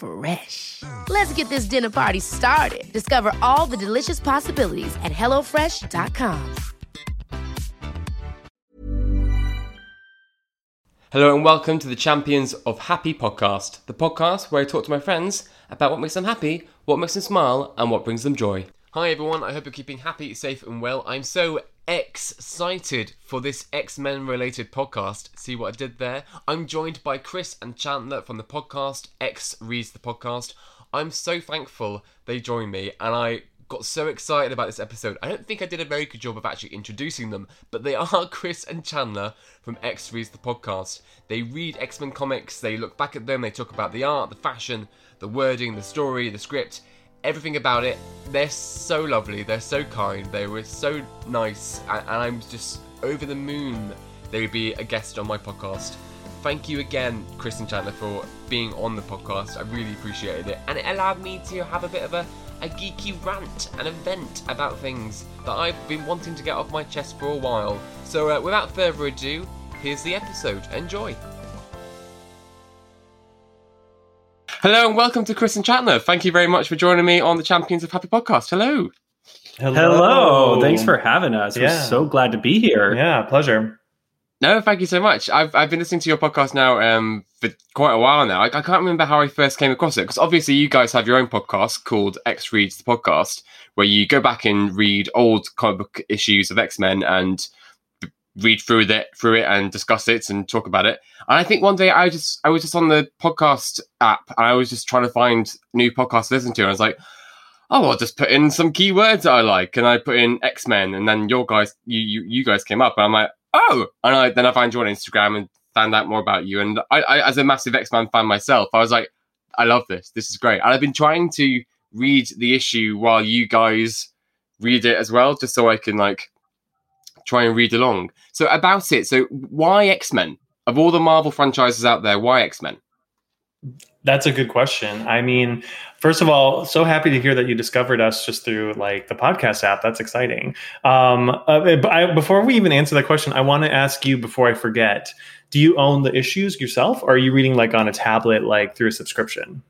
Fresh. Let's get this dinner party started. Discover all the delicious possibilities at hellofresh.com. Hello and welcome to the Champions of Happy podcast, the podcast where I talk to my friends about what makes them happy, what makes them smile, and what brings them joy. Hi everyone, I hope you're keeping happy, safe, and well. I'm so excited for this X Men related podcast. See what I did there? I'm joined by Chris and Chandler from the podcast X Reads the Podcast. I'm so thankful they joined me, and I got so excited about this episode. I don't think I did a very good job of actually introducing them, but they are Chris and Chandler from X Reads the Podcast. They read X Men comics, they look back at them, they talk about the art, the fashion, the wording, the story, the script, everything about it. They're so lovely, they're so kind, they were so nice, and, and I'm just over the moon they would be a guest on my podcast. Thank you again, Chris and Chandler, for being on the podcast. I really appreciated it, and it allowed me to have a bit of a, a geeky rant and a vent about things that I've been wanting to get off my chest for a while. So, uh, without further ado, here's the episode. Enjoy. Hello and welcome to Chris and Chandler. Thank you very much for joining me on the Champions of Happy podcast. Hello. Hello. Thanks for having us. Yeah. We're so glad to be here. Yeah, pleasure. No, thank you so much. I've I've been listening to your podcast now um, for quite a while now. I, I can't remember how I first came across it because obviously you guys have your own podcast called X Reads the Podcast, where you go back and read old comic book issues of X Men and b- read through that through it and discuss it and talk about it. And I think one day I just I was just on the podcast app and I was just trying to find new podcasts to listen to, and I was like. Oh, I'll just put in some keywords that I like, and I put in X Men, and then your guys, you, you you guys came up, and I'm like, oh, and I then I found you on Instagram and found out more about you. And I, I as a massive X Men fan myself, I was like, I love this. This is great. And I've been trying to read the issue while you guys read it as well, just so I can like try and read along. So about it. So why X Men? Of all the Marvel franchises out there, why X Men? That's a good question. I mean, first of all, so happy to hear that you discovered us just through like the podcast app. That's exciting. Um, uh, I, before we even answer that question, I want to ask you before I forget: Do you own the issues yourself, or are you reading like on a tablet, like through a subscription?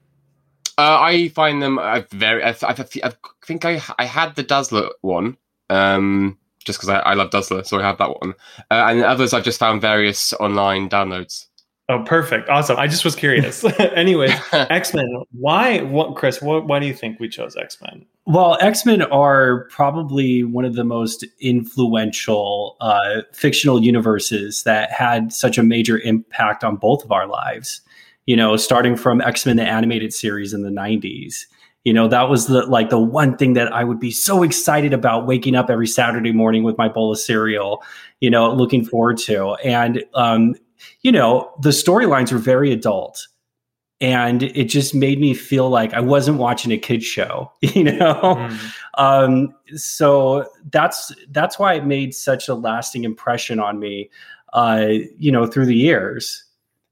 Uh, I find them uh, very. I, I, I think I I had the Dazzler one. Um, just because I, I love Dazzler, so I have that one. Uh, and others I've just found various online downloads. Oh, perfect, awesome. I just was curious. Anyways, X Men. Why? What, Chris? What, why do you think we chose X Men? Well, X Men are probably one of the most influential uh, fictional universes that had such a major impact on both of our lives. You know, starting from X Men the animated series in the '90s. You know, that was the like the one thing that I would be so excited about waking up every Saturday morning with my bowl of cereal. You know, looking forward to and um, you know, the storylines were very adult. And it just made me feel like I wasn't watching a kids show, you know. Mm. Um, so that's that's why it made such a lasting impression on me, uh, you know, through the years.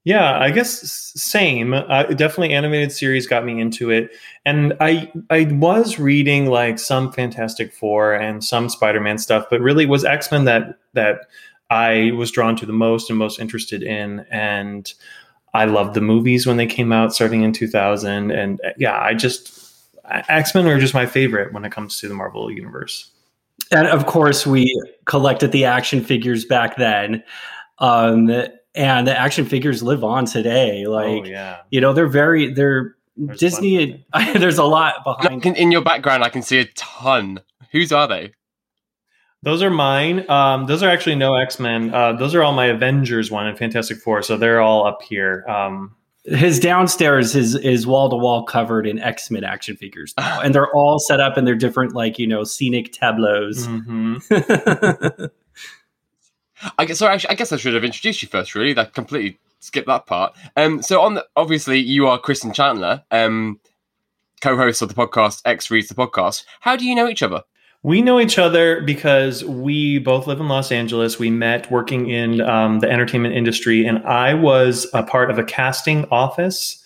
Yeah, I guess same. Uh, definitely, animated series got me into it, and I I was reading like some Fantastic Four and some Spider Man stuff, but really was X Men that that I was drawn to the most and most interested in, and I loved the movies when they came out, starting in two thousand, and uh, yeah, I just X Men are just my favorite when it comes to the Marvel universe. And of course, we collected the action figures back then. Um, and the action figures live on today. Like, oh yeah, you know, they're very, they're There's Disney. there's a lot behind. In, in your background, I can see a ton. Whose are they? Those are mine. Um, those are actually no X Men. Uh, those are all my Avengers one and Fantastic Four. So they're all up here. Um, his downstairs is is wall to wall covered in X Men action figures, now, and they're all set up in their different like you know scenic tableaus. mhm. I guess. Sorry, I guess I should have introduced you first. Really, that completely skipped that part. Um, so on the, obviously you are Chris and Chandler, um, co-host of the podcast X Reads the podcast. How do you know each other? We know each other because we both live in Los Angeles. We met working in um, the entertainment industry, and I was a part of a casting office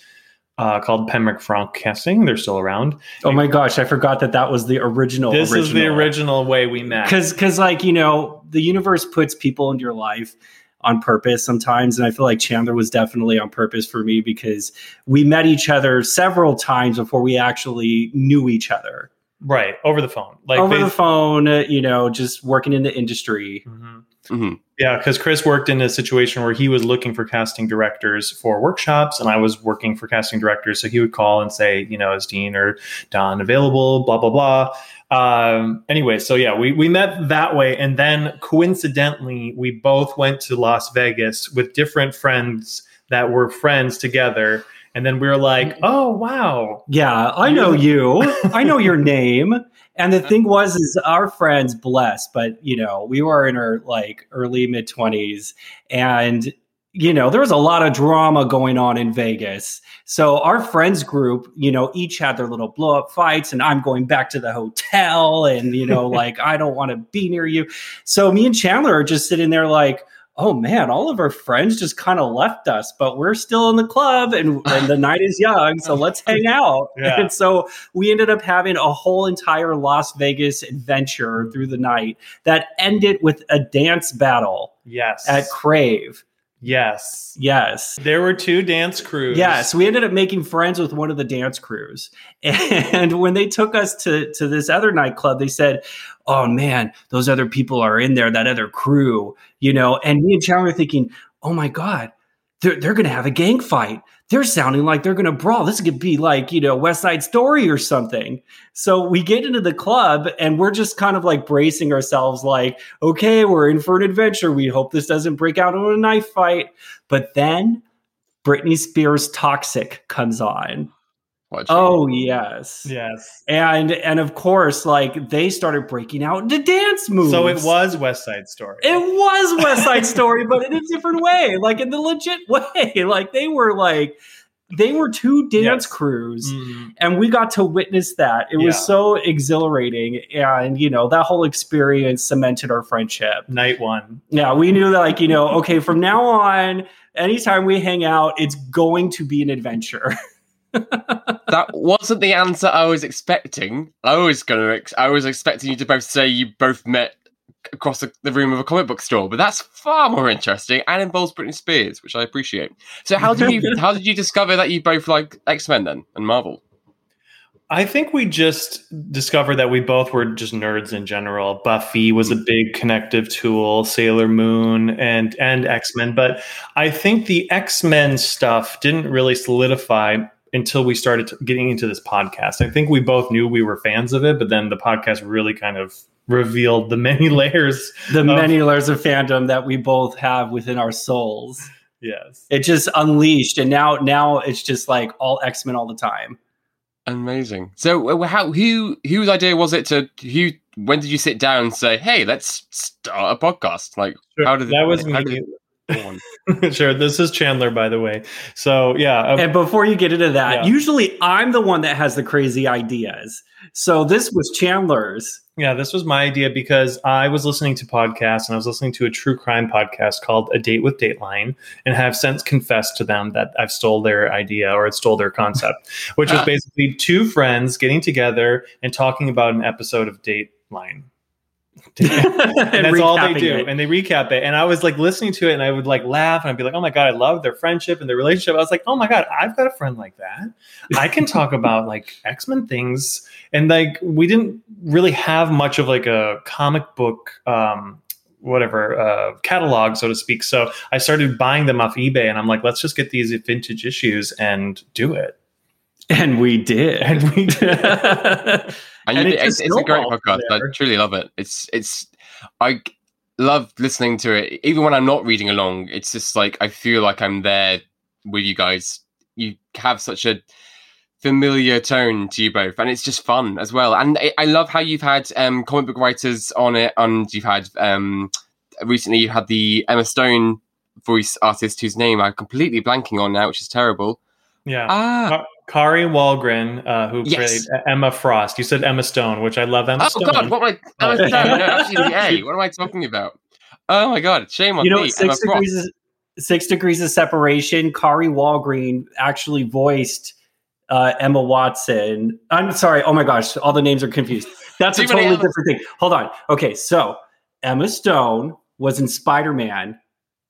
uh, called Pembroke Frank Casting. They're still around. Oh my gosh, I forgot that that was the original. This is the original way we met. because because like you know the universe puts people into your life on purpose sometimes and i feel like chandler was definitely on purpose for me because we met each other several times before we actually knew each other right over the phone, like over the phone you know just working in the industry Mhm. Mhm. Yeah, because Chris worked in a situation where he was looking for casting directors for workshops, and I was working for casting directors. So he would call and say, you know, is Dean or Don available? Blah blah blah. Um, anyway, so yeah, we we met that way, and then coincidentally, we both went to Las Vegas with different friends that were friends together, and then we were like, oh wow, yeah i know you i know your name and the thing was is our friends blessed but you know we were in our like early mid 20s and you know there was a lot of drama going on in vegas. So our friends group you know each had their little blow up fights and i'm going back to the hotel and you know like i don't want to be near you. So me and chandler are just sitting there like oh man all of our friends just kind of left us but we're still in the club and, and the night is young so let's hang out. Yeah. and so we ended up having a whole entire las vegas adventure through the night that ended with a dance battle yes, at crave yes, yes there were two dance crews. Yes, we ended up making friends with one of the dance crews. And when they took us to, to this other nightclub, they said, Oh man, those other people are in there, that other crew, you know. And me and Chandler were thinking, Oh my God, they're, they're going to have a gang fight. They're sounding like they're going to brawl. This could be like, you know, West Side Story or something. So we get into the club and we're just kind of like bracing ourselves, like, okay, we're in for an adventure. We hope this doesn't break out into a knife fight. But then Britney Spears Toxic comes on. What, Oh yes. yes. And and of course, like they started breaking out into dance moves. So it was West Side Story. it was West Side Story, but in a different way, like in the legit way. Like they were like they were two dance Yes. crews. Mhm. And we got to witness that. It was so exhilarating. And, you know, that whole experience cemented our friendship. Night one. Yeah, we knew that, like, you know, okay, from now on, anytime we hang out, it's going to be an adventure. that wasn't the answer I was expecting. I was gonna. Ex- I was expecting you to both say you both met across the, the room of a comic book store, but that's far more interesting and involves Britney Spears, which I appreciate. So how did you how did you discover that you both like X Men then and Marvel? I think we just discovered that we both were just nerds in general. Buffy was a big connective tool, Sailor Moon and and X-Men, but I think the X-Men stuff didn't really solidify until we started t- getting into this podcast. I think we both knew we were fans of it, but then the podcast really kind of revealed the many layers. The of- many layers of fandom that we both have within our souls. Yes. It just unleashed. And now now it's just like all X-Men all the time. Amazing. So uh, how who whose idea was it to who? When did you sit down and say, "Hey, let's start a podcast"? Like how did that was how me. did it go on? sure. This is Chandler, by the way. So yeah, uh, And before you get into that, Yeah. usually I'm the one that has the crazy ideas. So this was Chandler's. Yeah, this was my idea because I was listening to podcasts and I was listening to a true crime podcast called A Date with Dateline and have since confessed to them that I've stole their idea or it stole their concept, which was basically two friends getting together and talking about an episode of Dateline. and that's all they do. it. and they recap it. And i was like listening to it and i would like laugh and i'd be like oh my god i love their friendship and their relationship. I was like oh my god i've got a friend like that. I can talk about like x-men things. And like we didn't really have much of like a comic book um whatever uh catalog so to speak. So i started buying them off ebay and i'm like let's just get these vintage issues and do it. And we did. and we did And, And it it's, it's a great podcast. from I truly love it. It's it's I love listening to it. Even when I'm not reading along, it's just like I feel like I'm there with you guys. You have such a familiar tone to you both, and it's just fun as well. And I, I love how you've had um, comic book writers on it, and you've had um, recently you had the Emma Stone voice artist whose name I'm completely blanking on now, which is terrible. Yeah. Ah, Ka- Kari Wahlgren, uh, who Yes. played Emma Frost. You said Emma Stone, which I love Emma oh Stone. god, what am I? Emma Oh. Stone, no, What am I talking about? Oh my god, shame on you know, me. Emma six Frost. degrees, of, six degrees of separation. Kari Wahlgren actually voiced uh, Emma Watson. I'm sorry. Oh my gosh, all the names are confused. That's a totally different thing. Hold on. Okay, so Emma Stone was in Spider Man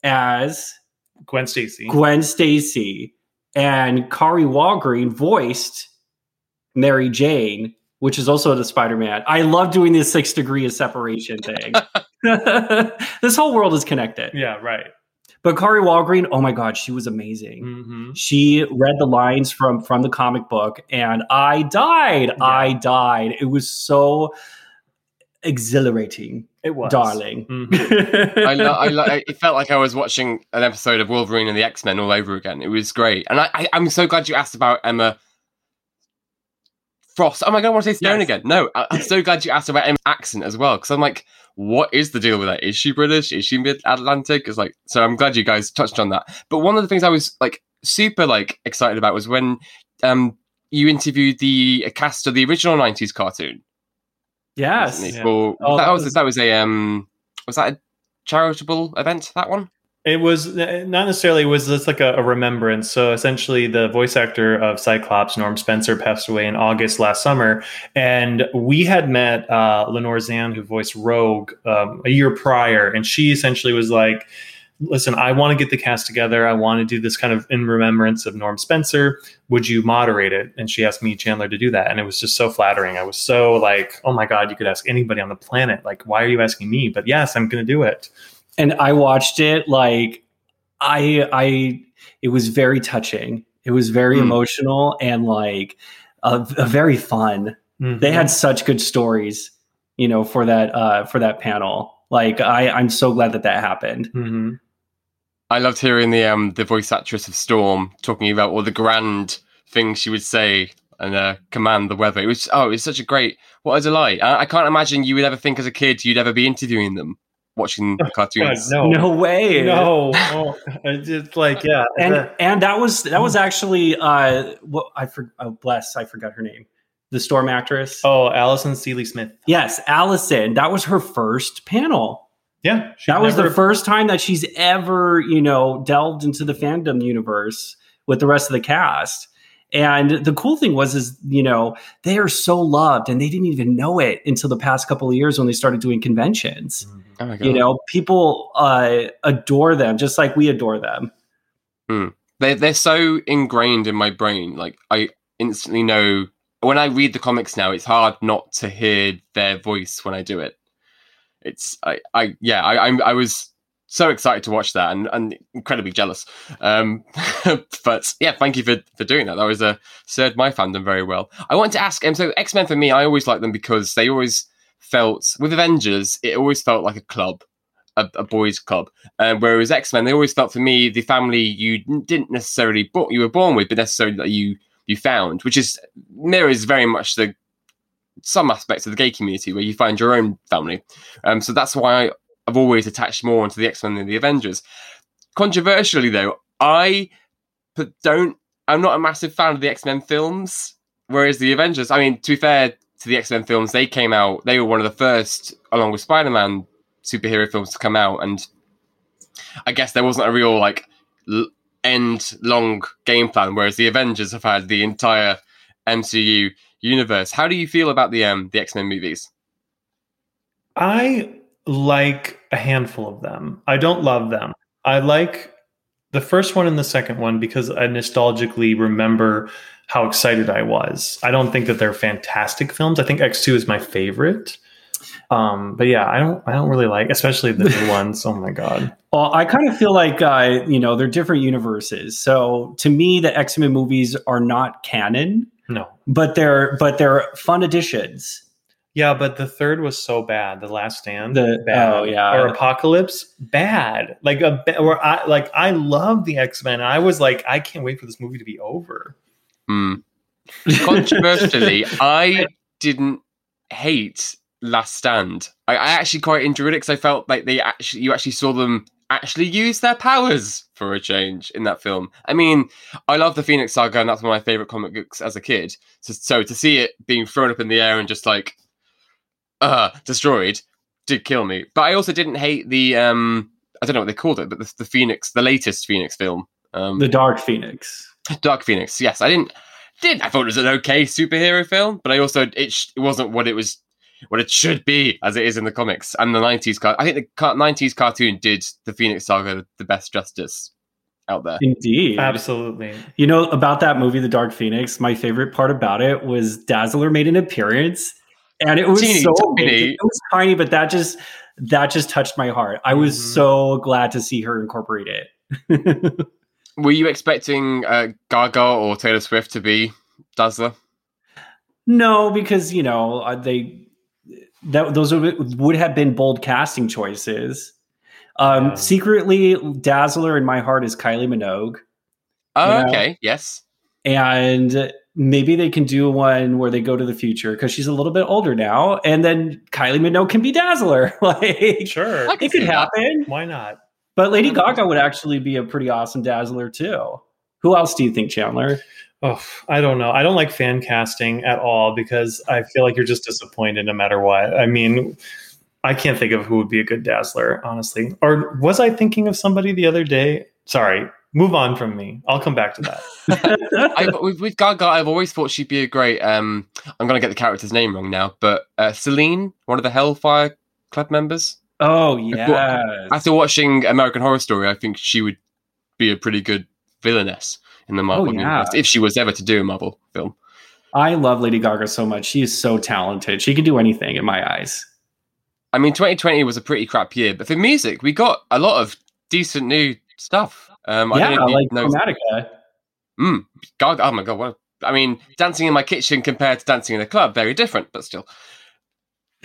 as Gwen Stacy. Gwen Stacy, and Kari Wahlgren voiced Mary Jane, which is also the Spider Man. I love doing this six degree of separation thing. this whole world is connected. Yeah, right. But Kari Wahlgren, oh my god, she was amazing. hmm She read the lines from from the comic book, and I died. I died. It was so exhilarating, It was. darling. Mhm. I, lo- I, lo- it felt like I was watching an episode of Wolverine and the X Men all over again. It was great, and I, I, I'm so glad you asked about Emma Frost. Oh my god, I want to say Stone Yes. again. No, I, I'm so glad you asked about Emma's accent as well, because I'm like, what is the deal with that? Is she British? Is she Mid Atlantic? It's like, so I'm glad you guys touched on that. But one of the things I was like super like excited about was when um you interviewed the cast of the original '90s cartoon. Yes. Yeah. For- Oh, that, that was, was- that was a um was that a charitable event? That one. It was uh, not necessarily. It was just like a, a remembrance. So essentially, the voice actor of Cyclops, Norm Spencer, passed away in August last summer, and we had met uh, Lenore Zann, who voiced Rogue, um, a year prior, and she essentially was like. Listen, I want to get the cast together. I want to do this kind of in remembrance of Norm Spencer. Would you moderate it? And she asked me, Chandler, to do that. And it was just so flattering. I was so like, oh my God, you could ask anybody on the planet. Like, why are you asking me? But yes, I'm going to do it. and I watched it like I I it was very touching. It was very Hmm. emotional and like a, a very fun. They had such good stories, you know, for that uh for that panel. Like I I'm so glad that that happened. hmm I loved hearing the um the voice actress of Storm talking about all the grand things she would say and uh, command the weather. It was oh, it was such a great what a delight. I, I can't imagine you would ever think as a kid you'd ever be interviewing them, watching the God, cartoons. no, No way. no, oh, it's like yeah, And the- and that was that was actually uh what I for, oh bless I forgot her name. The storm actress. oh, Alison Sealy Smith. Yes, Alison. That was her first panel. Yeah, she that was the first time that she's ever, you know, delved into the fandom universe with the rest of the cast. And the cool thing was, is you know, they are so loved, and they didn't even know it until the past couple of years when they started doing conventions. Oh my god! You know, people uh, adore them just like we adore them. they they're so ingrained in my brain. Like I instantly know when I read the comics now. It's hard not to hear their voice when I do it. It's I I yeah I I'm, I was so excited to watch that and, and incredibly jealous. Um, but yeah, thank you for, for doing that. That was uh, served my fandom very well. I want to ask, um, so X Men for me, I always like them because they always felt with Avengers, it always felt like a club, a, a boys' club. Um, whereas X Men, they always felt for me the family you didn't necessarily bo- you were born with, but necessarily that you you found, which is mirrors very much the some aspects of the gay community where you find your own family. Um, so that's why I've always attached more onto the X Men than the Avengers. Controversially, though, I don't. I'm not a massive fan of the X Men films. Whereas the Avengers, I mean, to be fair to the X Men films, they came out. They were one of the first, along with Spider Man, superhero films to come out, and I guess there wasn't a real like l- end long game plan. Whereas the Avengers have had the entire MCU universe. How do you feel about the um the X Men movies? I like a handful of them. I don't love them. I like the first one and the second one because I nostalgically remember how excited I was. I don't think that they're fantastic films. I think X2 is my favorite. Um, but yeah, I don't I don't really like especially the new ones. Oh my god. Well, I kind of feel like uh, you know they're different universes. So to me, the X Men movies are not canon, No. but they're but they're fun additions. Yeah, but the third was so bad. The Last Stand, The- bad. oh, yeah. or Apocalypse, bad. Like a, ba- or I like I love the X Men. I was like, I can't wait for this movie to be over. Hmm. Controversially, I didn't hate Last Stand. I, I actually quite enjoyed it because I felt like they actually you actually saw them actually use their powers for a change in that film. I mean, I love the Phoenix Saga, and that's one of my favorite comic books as a kid. So, so to see it being thrown up in the air and just like uh destroyed did kill me. But I also didn't hate the um I don't know what they called it, but the, the Phoenix, the latest Phoenix film. Um, The Dark Phoenix. Dark Phoenix. Yes, I didn't did I thought it was an okay superhero film, but I also it, sh- it wasn't what it was what it should be as it is in the comics and the 90s car- I think the car- 90s cartoon did the Phoenix Saga the best justice out there. Indeed. Absolutely. You know, about that movie, The Dark Phoenix, my favorite part about it was Dazzler made an appearance and it was Teeny so tiny. It was tiny, but that just that just touched my heart. I was Mhm. so glad to see her incorporate it. Were you expecting uh, Gaga or Taylor Swift to be Dazzler? no, because you know, uh, they that those would would have been bold casting choices. Um Yeah. secretly Dazzler in my heart is Kylie Minogue. Oh, Yeah. okay. Yes. and maybe they can do one where they go to the future because she's a little bit older now, and then Kylie Minogue can be Dazzler. like, Sure. It could see that. happen. Why not? But Lady Gaga would actually be a pretty awesome Dazzler too. Who else do you think, Chandler? Oh, I don't know. I don't like fan casting at all because I feel like you're just disappointed no matter what. I mean, I can't think of who would be a good Dazzler, honestly. Or was I thinking of somebody the other day? Sorry, move on from me. I'll come back to that. I, with, with Gaga, I've always thought she'd be a great. Um, I'm going to get the character's name wrong now, but uh, Celine, one of the Hellfire Club members. Oh yeah, After watching American Horror Story, I think she would be a pretty good villainess in the Marvel Oh, yeah. universe if she was ever to do a Marvel film. I love Lady Gaga so much. She is so talented. She can do anything in my eyes. I mean, 2020 was a pretty crap year, but for music, we got a lot of decent new stuff. Um, I don't know like Chromatica. Mm, Gaga, oh my god! What, I mean, dancing in my kitchen compared to dancing in a club, very different, but still.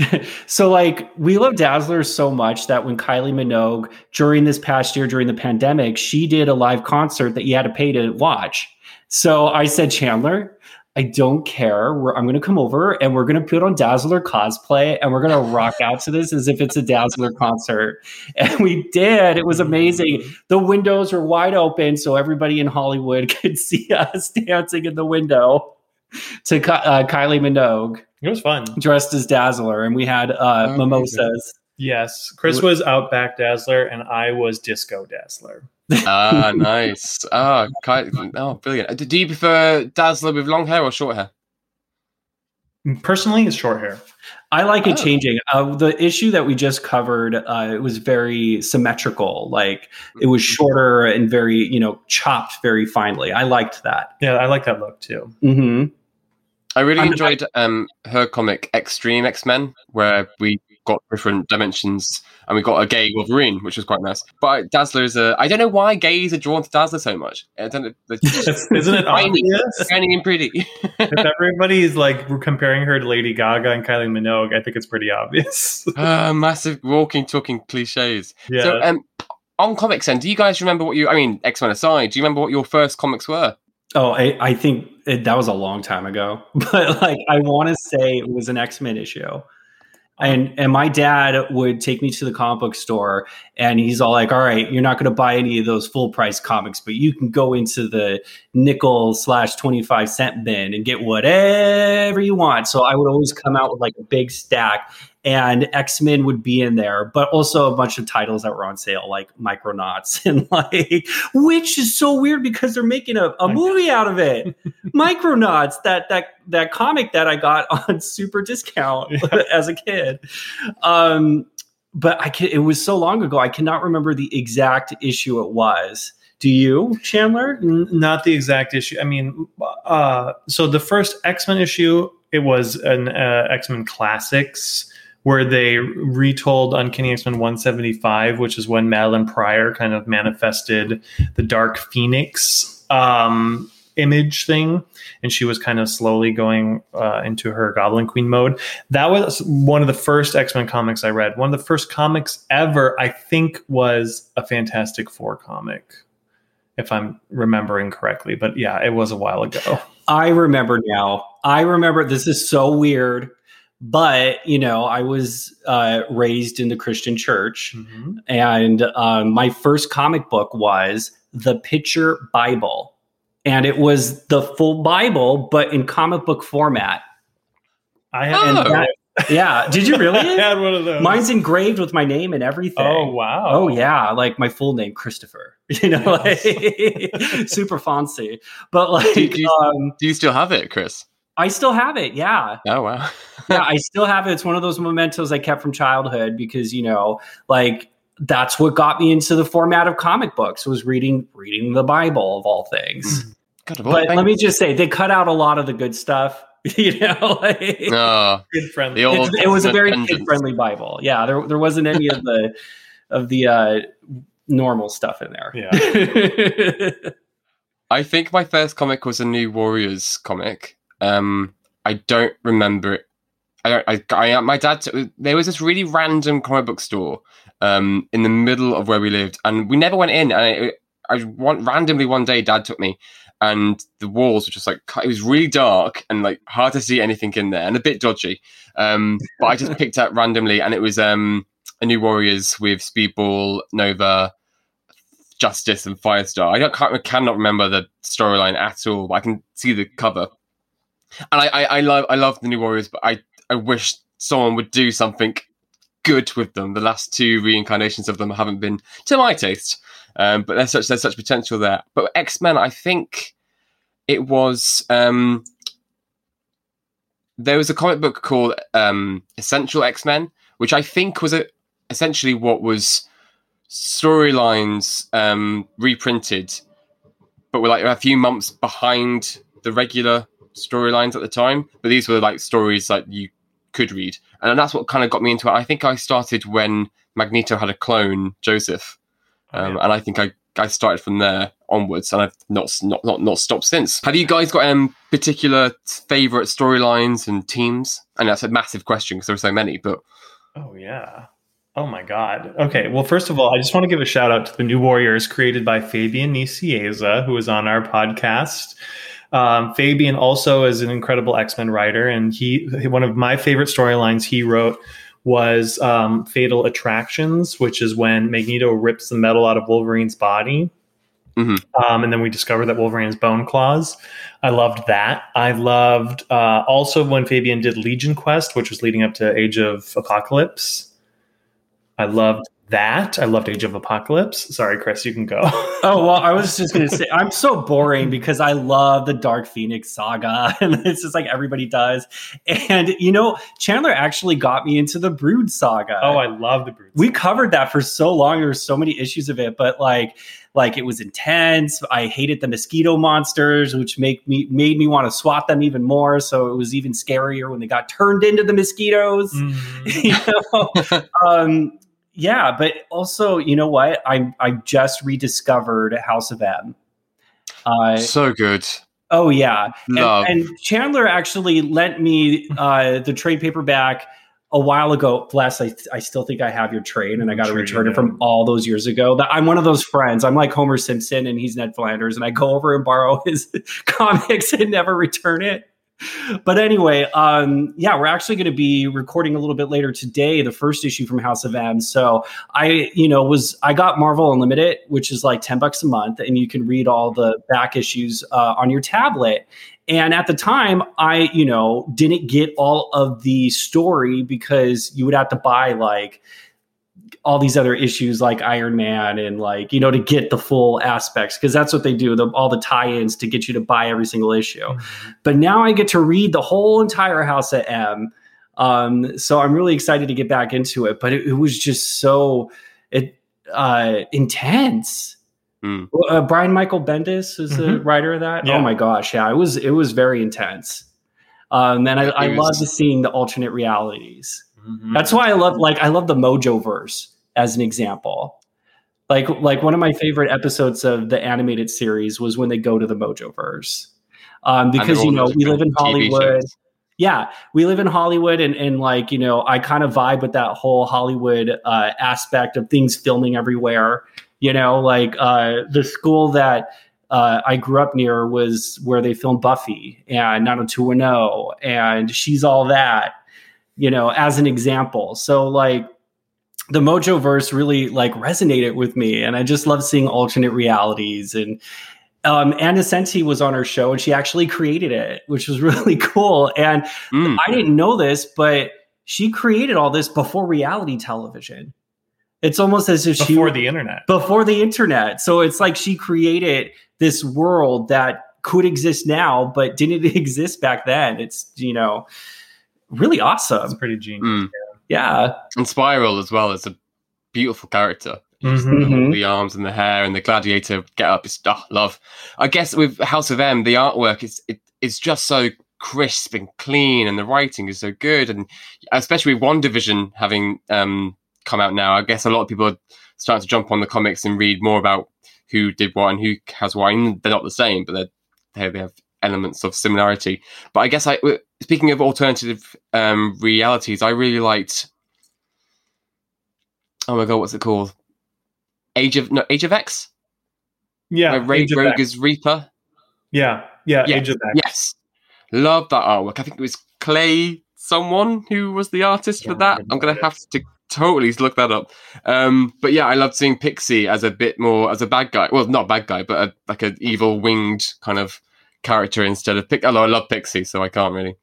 so like we love Dazzler so much that when Kylie Minogue during this past year during the pandemic, she did a live concert that you had to pay to watch. So I said, Chandler, I don't care. We're, I'm going to come over and we're going to put on Dazzler cosplay and we're going to rock out to this as if it's a Dazzler concert. And we did. It was amazing. The windows were wide open so everybody in Hollywood could see us dancing in the window to uh, Kylie Minogue It was fun. dressed as Dazzler, and we had uh, Oh, mimosas. Yes, Chris was Outback Dazzler and I was Disco Dazzler. Ah, nice. Ah, Ky- oh, brilliant. Do you prefer Dazzler with long hair or short hair? Personally, it's short hair. I like it Oh. changing. Uh, the issue that we just covered, uh, it was very symmetrical. Like it was shorter and very, you know, chopped very finely. I liked that. Yeah, I like that look too. hmm I really I'm- enjoyed um, her comic Extreme X Men, where we got different dimensions and we got a gay Wolverine, which was quite nice. But Dazzler is a. I don't know why gays are drawn to Dazzler so much. I don't know. Isn't it Tiny. obvious? Shiny and pretty. if everybody's like comparing her to Lady Gaga and Kylie Minogue, I think it's pretty obvious. Ah, massive walking, talking cliches. yeah. So, um, on comics, then, do you guys remember what you? I mean, X Men aside, do you remember what your first comics were? Oh, I, I think it, that was a long time ago, but like I want to say it was an X Men issue. And and my dad would take me to the comic book store, and he's all like, "All right, you're not going to buy any of those full price comics, but you can go into the nickel slash twenty five cent bin and get whatever you want." So I would always come out with like a big stack, and X Men would be in there, but also a bunch of titles that were on sale, like Micronauts, and like which is so weird because they're making a, a movie out of it. Micronauts, that that that comic that I got on super discount as a kid. Um, but I can, it was so long ago, I cannot remember the exact issue it was. Do you, Chandler? N- not the exact issue. I mean, uh, so the first X Men issue, it was an uh, X Men Classics where they retold Uncanny X Men 175, which is when Madelyne Pryor kind of manifested the Dark Phoenix. Um, image thing, and she was kind of slowly going uh, into her Goblin Queen mode. That was one of the first X Men comics I read. One of the first comics ever, I think, was a Fantastic Four comic, if I'm remembering correctly. But yeah, it was a while ago. I remember now. I remember this is so weird, but you know, I was uh, raised in the Christian church, mm-hmm. and um, my first comic book was the Picture Bible, and it was the full Bible, but in comic book format. I have. Oh. That, yeah. Did you really? I had one of those. Mine's engraved with my name and everything. Oh wow. Oh yeah, like my full name, Christopher. You know, like super fancy. But like, do you, um, do you still have it, Chris? I still have it. Yeah. Oh wow. yeah, I still have it. It's one of those mementos I kept from childhood because you know, like that's what got me into the format of comic books was reading reading the Bible of all things. Mm. God, but let me just say, they cut out a lot of the good stuff you know, like, oh, kid friendly. It, it, was a very kid friendly Bible. Yeah, there there wasn't any of the of the uh, normal stuff in there. Yeah. I think my first comic was a New Warriors comic. Um, I don't remember it. I don't. I, I my dad. There was this really random comic book store um, in the middle of where we lived, and we never went in. And I, I one, randomly one day, Dad took me, and the walls were just like it was really dark and like hard to see anything in there and a bit dodgy. Um, but I just picked up randomly, and it was um, a New Warriors with Speedball, Nova, Justice, and Firestar. I don't can't, cannot remember the storyline at all, but I can see the cover. And I, I, I love I love the New Warriors, but I I wish someone would do something good with them. The last two reincarnations of them haven't been to my taste. Um, but there's such there's such potential there. But X Men, I think it was um, there was a comic book called um, Essential X Men, which I think was a, essentially what was storylines um, reprinted, but were like a few months behind the regular storylines at the time. But these were like stories that you could read, and that's what kind of got me into it. I think I started when Magneto had a clone, Joseph, um, yeah. And I think I, I started from there onwards, and I've not not not, not stopped since. Have you guys got um, particular favorite storylines and teams? And that's a massive question because there are so many. But oh yeah, oh my god. Okay, well, first of all, I just want to give a shout out to the New Warriors created by Fabian Nicieza, who is on our podcast. Um, Fabian also is an incredible X Men writer, and he one of my favorite storylines he wrote was um, Fatal Attractions, which is when Magneto rips the metal out of Wolverine's body. Mm-hmm. Um, and then we discover that Wolverine's bone claws. I loved that. I loved uh, also when Fabian did Legion Quest, which was leading up to Age of Apocalypse. I loved that. I loved Age of Apocalypse. Sorry, Chris, you can go. oh well, I was just gonna say I'm so boring because I love the Dark Phoenix saga, and it's just like everybody does. And you know, Chandler actually got me into the Brood saga. Oh, I love the Brood. We covered that for so long. There were so many issues of it, but like, like it was intense. I hated the mosquito monsters, which make me made me want to swat them even more. So it was even scarier when they got turned into the mosquitoes. Mm. you know? um, yeah, but also, you know what? I I just rediscovered House of M. Uh, so good. Oh yeah, and, and, Chandler actually lent me uh, the trade paperback a while ago. Bless, I, I still think I have your trade, and I got to return it from all those years ago. That I'm one of those friends. I'm like Homer Simpson, and he's Ned Flanders, and I go over and borrow his comics and never return it but anyway, um, yeah, we're actually going to be recording a little bit later today, the first issue from House of M. So I, you know, was I got Marvel Unlimited, which is like ten bucks a month, and you can read all the back issues uh, on your tablet. And at the time, I, you know, didn't get all of the story because you would have to buy like all these other issues like Iron Man and like you know to get the full aspects because that's what they do the, all the tie-ins to get you to buy every single issue. Mm-hmm. But now I get to read the whole entire House of M. Um, so I'm really excited to get back into it. But it, it was just so it uh, intense. Mm. Uh, Brian Michael Bendis is mm-hmm. the writer of that. Yeah. Oh my gosh, yeah, it was it was very intense. Um, and I, I love seeing the alternate realities. Mm-hmm. That's why I love like I love the Mojo verse as an example. Like like one of my favorite episodes of the animated series was when they go to the Mojoverse. Um, because you know we live in Hollywood. Yeah, we live in Hollywood, and and like you know, I kind of vibe with that whole Hollywood uh, aspect of things filming everywhere. You know, like uh, the school that uh, I grew up near was where they filmed Buffy and 90210, and she's all that. You know, as an example. So like the Mojo verse really like resonated with me, and I just love seeing alternate realities. And um, Ann Nocenti was on her show, and she actually created it, which was really cool. And mm. I didn't know this, but she created all this before reality television. It's almost as if before she before the internet. Before the internet. So it's like she created this world that could exist now, but didn't exist back then. It's you know really awesome. It's pretty genius. Mm. Yeah. And Spiral as well is a beautiful character. Mm-hmm. The arms and the hair and the gladiator get up It's oh, love. I guess with House of M, the artwork is it, it's just so crisp and clean, and the writing is so good, and especially with WandaVision having um, come out now, I guess a lot of people are starting to jump on the comics and read more about who did what and who has what. And they're not the same, but they they have elements of similarity. But I guess I, speaking of alternative um, realities, I really liked. Oh my god, what's it called? Age of no Age of X. Yeah, Ray Rogue is Reaper. Yeah, yeah, yes, Age of X. Yes, love that artwork. I think it was Clay, someone who was the artist yeah, for that. I'm gonna have to totally look that up. Um, but yeah, I loved seeing Pixie as a bit more as a bad guy. Well, not bad guy, but a, like an evil winged kind of character instead of Pixie. Although I love Pixie, so I can't really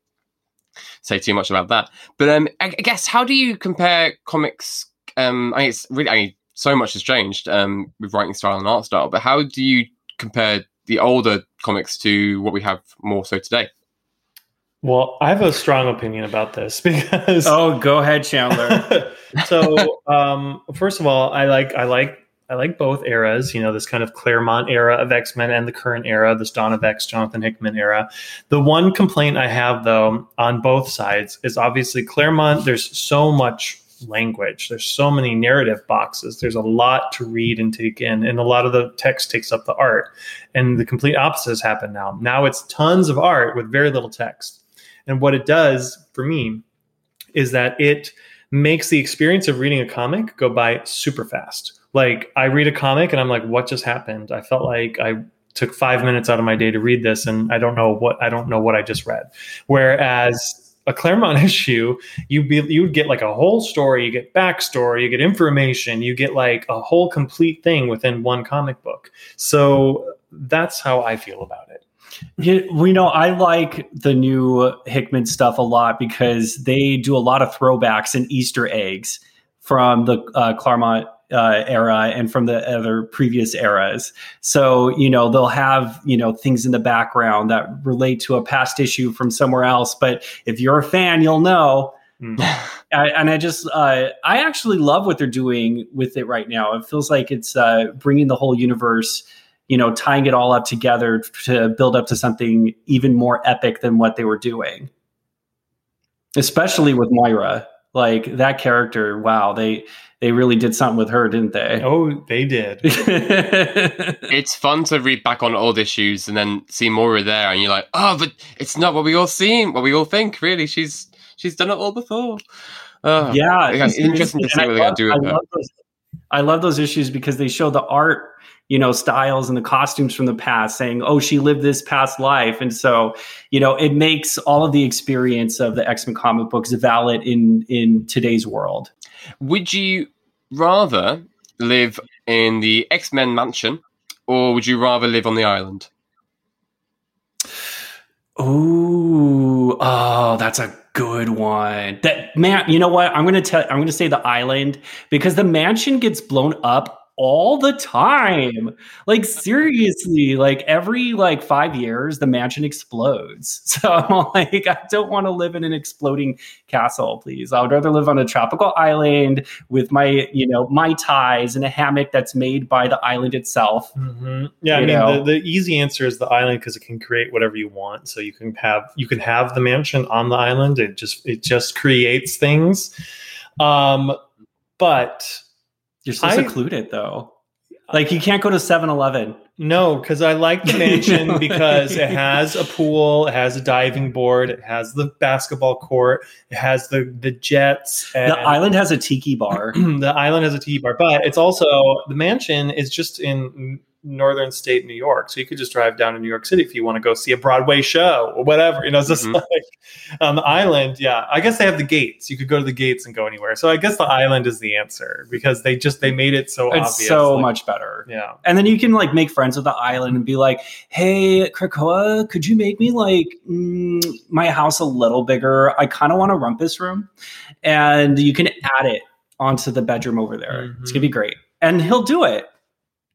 say too much about that. But um, I, I guess how do you compare comics? Um, I mean, it's really I mean, so much has changed um, with writing style and art style. But how do you compare the older comics to what we have more so today? Well, I have a strong opinion about this because oh, go ahead, Chandler. so, um, first of all, I like I like I like both eras. You know, this kind of Claremont era of X Men and the current era, this Dawn of X, Jonathan Hickman era. The one complaint I have, though, on both sides is obviously Claremont. There's so much language. There's so many narrative boxes. There's a lot to read and take in, and a lot of the text takes up the art. And the complete opposite has happened now. Now it's tons of art with very little text. And what it does for me is that it makes the experience of reading a comic go by super fast. Like I read a comic and I'm like, what just happened? I felt like I took five minutes out of my day to read this and I don't know what I don't know what I just read. Whereas a Claremont issue, you be you would get like a whole story, you get backstory, you get information, you get like a whole complete thing within one comic book. So that's how I feel about it. We know I like the new Hickman stuff a lot because they do a lot of throwbacks and Easter eggs from the uh, Claremont uh, era and from the other previous eras. So, you know, they'll have, you know, things in the background that relate to a past issue from somewhere else. But if you're a fan, you'll know. Mm. I, and I just, uh, I actually love what they're doing with it right now. It feels like it's uh, bringing the whole universe you know, tying it all up together to build up to something even more epic than what they were doing. Especially with Moira, like that character, wow, they they really did something with her, didn't they? Oh, they did. it's fun to read back on old issues and then see Moira there, and you're like, oh, but it's not what we all seen, what we all think. Really, she's she's done it all before. Uh, yeah, it's interesting to see what they're going to do with I her. Those, I love those issues because they show the art you know styles and the costumes from the past saying oh she lived this past life and so you know it makes all of the experience of the x-men comic books valid in in today's world would you rather live in the x-men mansion or would you rather live on the island Ooh, oh, that's a good one. That man, you know what? I'm gonna tell. I'm gonna say the island because the mansion gets blown up all the time. Like seriously, like every like 5 years the mansion explodes. So I'm like I don't want to live in an exploding castle, please. I would rather live on a tropical island with my, you know, my ties and a hammock that's made by the island itself. Mm-hmm. Yeah, I mean the, the easy answer is the island because it can create whatever you want. So you can have you can have the mansion on the island. It just it just creates things. Um but you're so I, secluded, though. Like you can't go to 7-Eleven. No, because I like the mansion because it has a pool, it has a diving board, it has the basketball court, it has the the jets. The island has a tiki bar. the island has a tiki bar, but it's also the mansion is just in northern state New York. So you could just drive down to New York City if you want to go see a Broadway show or whatever. You know, it's just Mhm. like on the island. Yeah, I guess they have the gates. You could go to the gates and go anywhere. So I guess the island is the answer because they just they made it so It's obvious. so like- much better. Yeah. And then you can like make friends with the island and be like, "Hey, Krakoa, could you make me like mm, my house a little bigger? I kind of want a rumpus room." And you can add it onto the bedroom over there. It's gonna be great, and he'll do it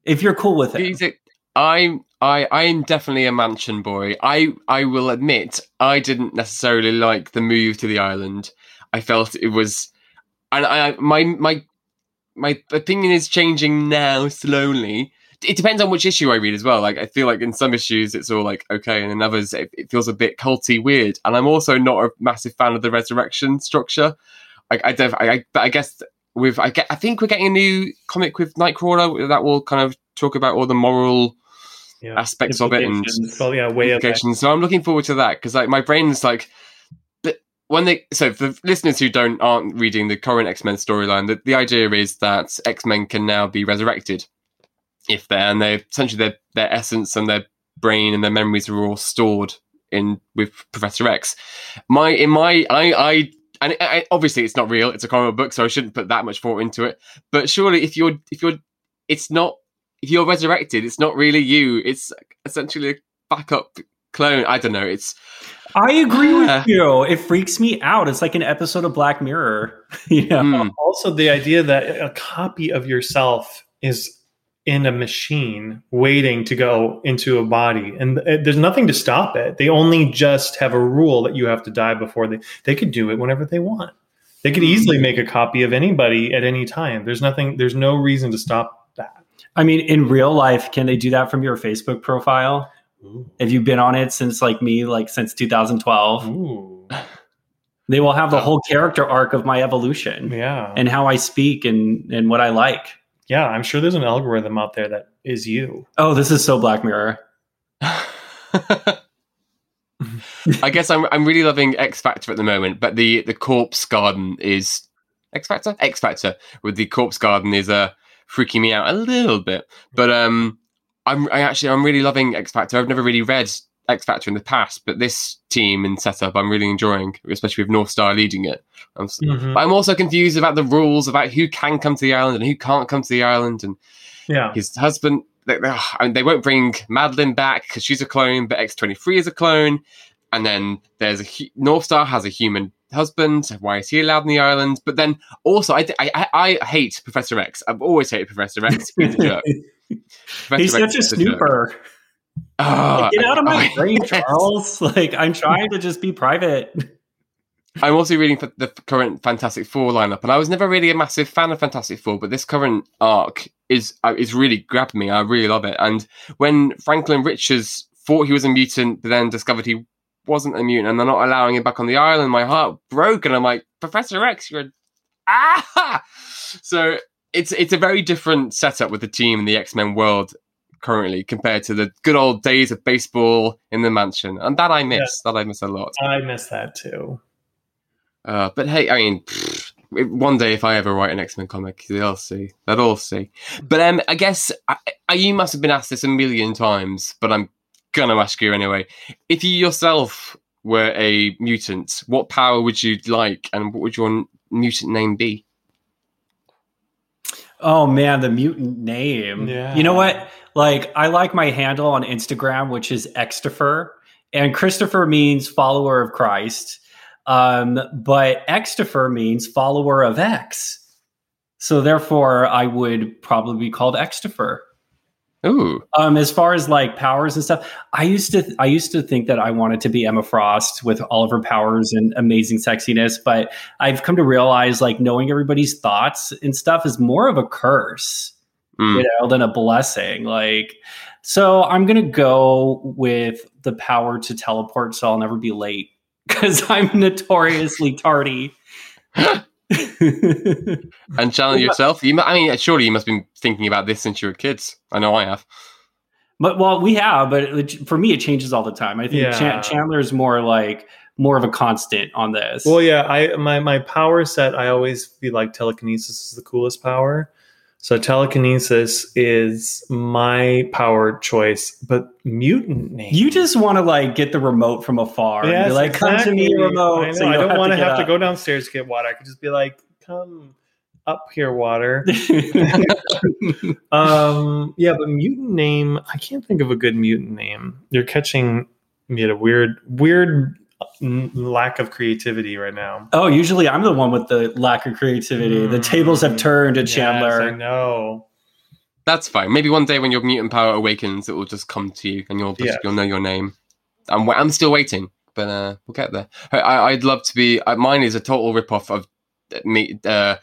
if you're cool with it. A- I'm I I am definitely a mansion boy. I I will admit I didn't necessarily like the move to the island. I felt it was, and I my my my opinion is changing now slowly. It depends on which issue I read as well. Like I feel like in some issues it's all like okay, and in others it, it feels a bit culty weird. And I'm also not a massive fan of the resurrection structure. I I, def- I, I but I guess with I get I think we're getting a new comic with Nightcrawler that will kind of talk about all the moral Yeah. aspects of it and. Well, yeah, way implications. So I'm looking forward to that because like my brain's like, but when they so for listeners who don't aren't reading the current X Men storyline, the, the idea is that X Men can now be resurrected if they're and they essentially their their essence and their brain and their memories are all stored in with Professor X. My in my I I. And I, I- obviously, it's not real. It's a comic book, so I shouldn't put that much thought into it. But surely, if you're, if you're, it's not. If you're resurrected, it's not really you. It's essentially a backup clone. I don't know. It's I agree Yeah. with you. It freaks me out. It's like an episode of Black Mirror. you know? hmm. Also, the idea that a copy of yourself is in a machine waiting to go into a body, and uh, there's nothing to stop it. They only just have a rule that you have to die before they. They could do it whenever they want. They could easily make a copy of anybody at any time. There's nothing. There's no reason to stop that. I mean, in real life, can they do that from your Facebook profile? If you've been on it since like me, like since 2012, Ooh, they will have the whole character arc of my evolution yeah, and how I speak and and what I like. Yeah. I'm sure there's an algorithm out there that is you. Oh, this is so Black Mirror. I guess I'm I'm really loving X Factor at the moment, but the the corpse garden is X Factor. X Factor with the corpse garden is uh freaking me out a little bit. But um, I'm I actually I'm really loving X Factor. I've never really read X Factor in the past, but this team and setup I'm really enjoying, especially with Northstar leading it. I'm, Mhm. But I'm also confused about the rules about who can come to the island and who can't come to the island, and Yeah, his husband. They, I mean, they won't bring Madelyne back because she's a clone, but X23 is a clone. And then there's a Northstar has a human husband. Why is he allowed on the island? But then also, I, I, I- hate Professor X. I've always hated Professor X. He's. Professor He's X such a snooper. Like, get out of my brain, Charles. Like I'm trying to just be private. I'm also reading the current Fantastic Four lineup, and I was never really a massive fan of Fantastic Four, but this current arc is uh, is really grabbed me. I really love it. And when Franklin Richards thought he was a mutant, but then discovered he wasn't a mutant, and they're not allowing him back on the island, my heart broke, and I'm like, Professor X, you're a... ah. So it's it's a very different setup with the team in the X Men world currently compared to the good old days of baseball in the mansion, and that I miss. That I miss a lot. I miss that too. Uh, but hey, I mean, pfft, one day if I ever write an X Men comic, they'll see. They'll all see. But um, I guess I, I, you must have been asked this a million times, but I'm gonna ask you anyway. If you yourself were a mutant, what power would you like, and what would your mutant name be? Oh man, the mutant name. Yeah. You know what? Like I like my handle on Instagram, which is Xtifer, and Christopher means follower of Christ. Um, but Xtifer means follower of X. So therefore, I would probably be called Xtifer. Ooh, Um, as far as like powers and stuff, I used to I used to think that I wanted to be Emma Frost with all of her powers and amazing sexiness, but I've come to realize like knowing everybody's thoughts and stuff is more of a curse, Mm. you know, than a blessing. Like, so I'm gonna go with the power to teleport, so I'll never be late because I'm notoriously tardy. and Chandler, yourself, you, I mean, surely you must have been thinking about this since you were kids. I know I have. But well, we have, but it, for me, it changes all the time. I think Yeah. Chan- Chandler is more like more of a constant on this. Well, yeah, I my my power set. I always feel like telekinesis is the coolest power. So telekinesis is my power choice, but mutant name. you just want to like get the remote from afar Yes, like, "Come to me, remote." I, know. so I don't want to have to go downstairs to get water. I could just be like, "Come up here, water." um, yeah, but mutant name. I can't think of a good mutant name. You're catching me at a weird, weird lack of creativity right now. oh, usually I'm the one with the lack of creativity. the Mm. tables have turned to Yes, I know. That's fine. Maybe one day when your mutant power awakens, it will just come to you, and you'll just, Yes. you'll know your name. I'm I'm still waiting, but uh, we'll get there. I, I- I'd love to be. Uh, mine is a total ripoff of uh, meet uh,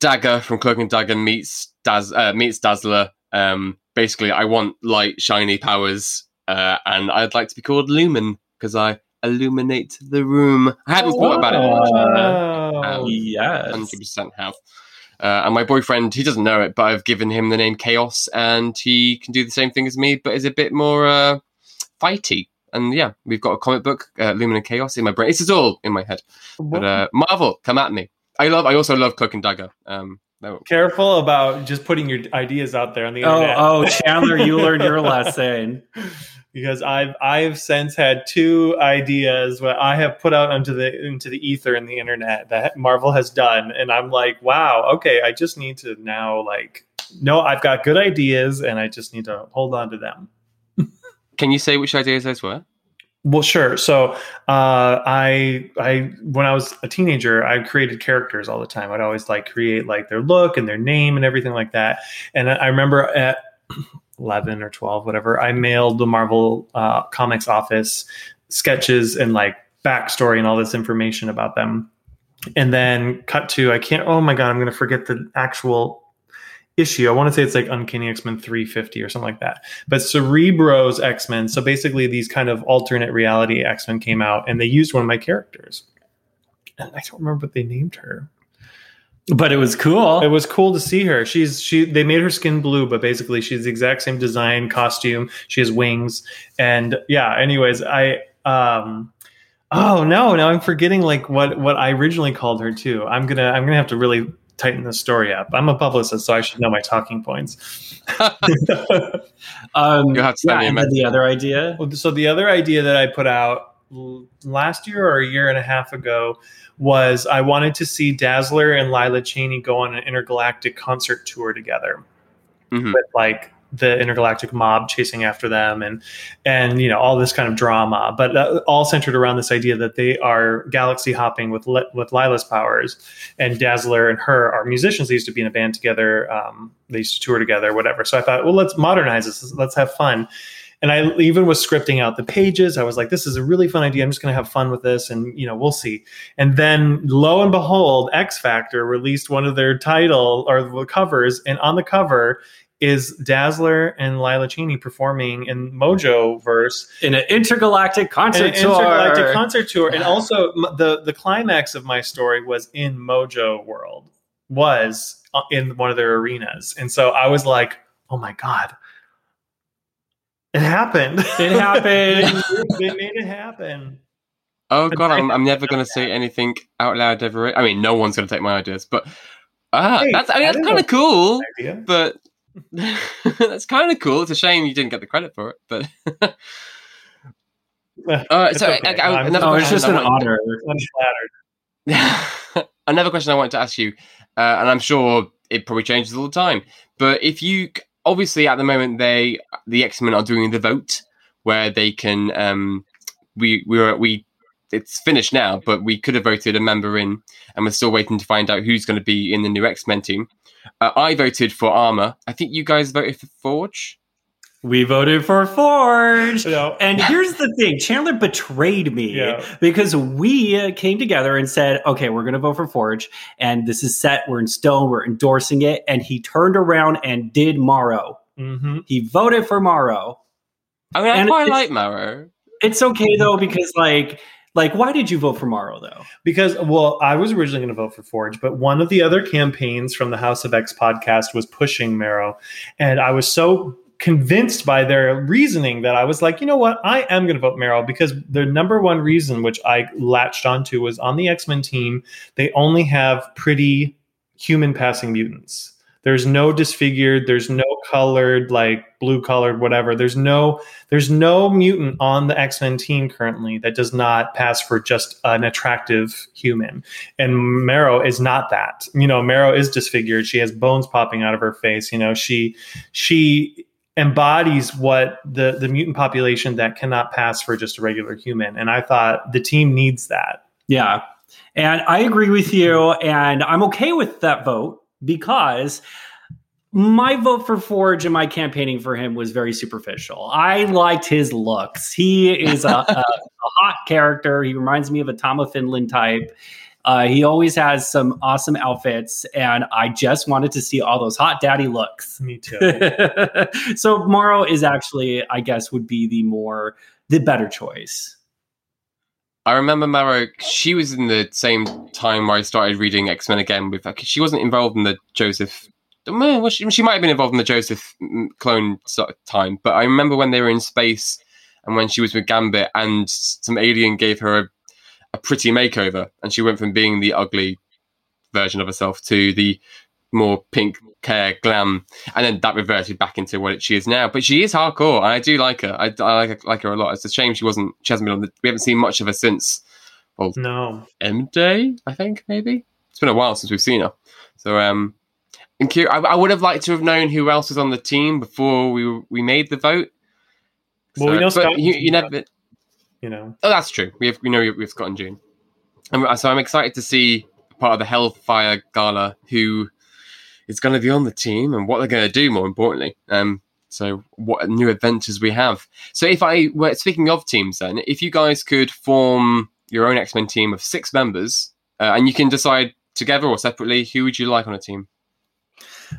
Dagger from Cloak and Dagger meets Daz uh, meets Dazzler. Um, basically, I want light, shiny powers, uh, and I'd like to be called Lumen because I illuminate the room. I hadn't thought about it. Oh. Um, yes. hundred percent have. Uh, and my boyfriend, he doesn't know it, but I've given him the name Chaos, and he can do the same thing as me, but is a bit more uh, fighty. And yeah, we've got a comic book, uh, Lumen and Chaos, in my brain. This is all in my head. But uh, Marvel, come at me. I love. I also love Cloak and Dagger. Um, no, Careful about just putting your ideas out there on the Oh, internet. oh, Chandler, you learned your lesson. Because I've I've since had two ideas what I have put out onto the into the ether and the internet that Marvel has done, and I'm like, wow, okay, I just need to now like no, I've got good ideas, and I just need to hold on to them. can you say which ideas those were? Well, sure. So, uh, I, I, when I was a teenager, I created characters all the time. I'd always like create like their look and their name and everything like that. And I remember at 11 or 12, whatever, I mailed the Marvel uh, Comics office sketches and like backstory and all this information about them. And then cut to, I can't, oh my God, I'm going to forget the actual issue. I want to say it's like Uncanny X Men 350 or something like that. But Cerebro's X Men, so basically these kind of alternate reality X Men came out and they used one of my characters. And I don't remember what they named her. But it was cool. It was cool to see her. She's she they made her skin blue, but basically she's the exact same design, costume. She has wings. And yeah, anyways, I um oh no, now I'm forgetting like what what I originally called her too. I'm gonna I'm gonna have to really tighten the story up. I'm a publicist, so I should know my talking points. Um, You'll have to yeah, send me a and the other idea. so the other idea that I put out last year or a year and a half ago was I wanted to see Dazzler and Lila Cheney go on an intergalactic concert tour together Mhm. with like the intergalactic mob chasing after them and and you know all this kind of drama. But uh, all centered around this idea that they are galaxy hopping with with Lila's powers and Dazzler and her are musicians. They used to be in a band together um, they used to tour together whatever. So I thought well let's modernize this. Let's have fun and I even was scripting out the pages. I was like, this is a really fun idea. I'm just going to have fun with this and, you know, we'll see. And then lo and behold, X Factor released one of their title or the covers. And on the cover is Dazzler and Lila Cheney performing in Mojoverse In an intergalactic concert an tour. intergalactic concert tour. And also the, the climax of my story was in Mojo World, was uh, in one of their arenas. And so I was like, oh my God. It happened. It happened. they made it happen. Oh god, I'm, I'm never going to say anything out loud ever. I mean, no one's going to take my ideas, but ah, Hey, that's I mean that's kind of cool. But that's kind of cool. It's a shame you didn't get the credit for it, but. Uh, It's so okay. I- I- I'm- another oh, it's just an wanted- honor. I'm flattered. Another question I wanted to ask you, uh, and I'm sure it probably changes all the time. But if you obviously at the moment they the X Men are doing the vote where they can um, we we were we it's finished now, but we could have voted a member in, and we're still waiting to find out who's going to be in the new X Men team. Uh, I voted for Armor. I think you guys voted for Forge. We voted for Forge. No. And here's the thing Chandler betrayed me Yeah. because we uh, came together and said, okay, we're going to vote for Forge. And this is set. We're in stone. We're endorsing it. And he turned around and did Marrow. Mm-hmm. He voted for Marrow. I mean, I And quite like Marrow. It's okay though, because like, Like, why did you vote for Marrow though? Because, well, I was originally going to vote for Forge, but one of the other campaigns from the House of X podcast was pushing Marrow. And I was so convinced by their reasoning that I was like, you know what? I am going to vote Marrow because the number one reason which I latched onto was on the X Men team, they only have pretty human passing mutants. There's no disfigured, there's no colored, like blue colored, whatever. There's no there's no mutant on the X-Men team currently that does not pass for just an attractive human. And Marrow is not that. You know, Marrow is disfigured. She has bones popping out of her face. You know, she she embodies what the the mutant population that cannot pass for just a regular human. And I thought the team needs that. Yeah. And I agree with you. And I'm okay with that vote because my vote for Forge and my campaigning for him was very superficial. I liked his looks. He is a, a, a hot character. He reminds me of a Tom of Finland type. Uh, he always has some awesome outfits, and I just wanted to see all those hot daddy looks. Me too. so Marrow is actually, I guess, would be the more the better choice. I remember Marrow. She was in the same time where I started reading X Men again. With she wasn't involved in the Joseph. Well, she, she might have been involved in the Joseph mm, clone time, but I remember when they were in space and when she was with Gambit, and some alien gave her a, a pretty makeover, and she went from being the ugly version of herself to the more pink hair glam, and then that reverted back into what she is now. But she is hardcore, and I do like her. I, I like, like her a lot. It's a shame she wasn't. She hasn't been on. The, we haven't seen much of her since. Well, no, M Day, I think maybe. It's been a while since we've seen her. So, um, and I, I would have liked to have known who else was on the team before we we made the vote. Well, so, we know Scott. You, you never. You know. Oh, that's true. We have we know we have Scott in June, and so I'm excited to see part of the Hellfire Gala who is going to be on the team and what they're going to do. More importantly, um, so what new adventures we have. So if I were speaking of teams, then if you guys could form your own X Men team of six members, uh, and you can decide together or separately, who would you like on a team?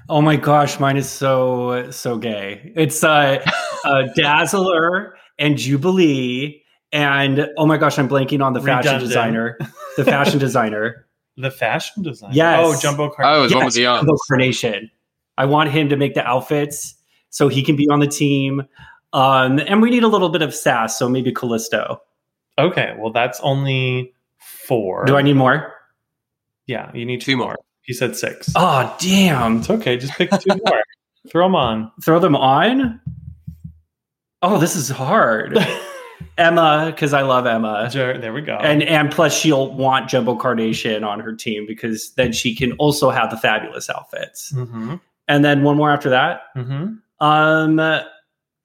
Oh my gosh, mine is so so gay. It's uh, uh Dazzler and Jubilee, and oh my gosh, I'm blanking on the fashion Redundant. designer. The fashion designer. The fashion designer. Yes. Oh, Jumbo Carnation. Oh, it was yes, one with the arms. Jumbo Carnation. I want him to make the outfits so he can be on the team. Um, and we need a little bit of sass, so maybe Callisto. Okay, well that's only four. Do I need more? Yeah, you need two more. He said six. Oh, damn. It's okay. Just pick two more. Throw them on. Throw them on? Oh, this is hard. Emma, because I love Emma. There we go. And and plus she'll want Jumbo Carnation on her team because then she can also have the fabulous outfits. Mm-hmm. And then one more after that. Mm-hmm. Um,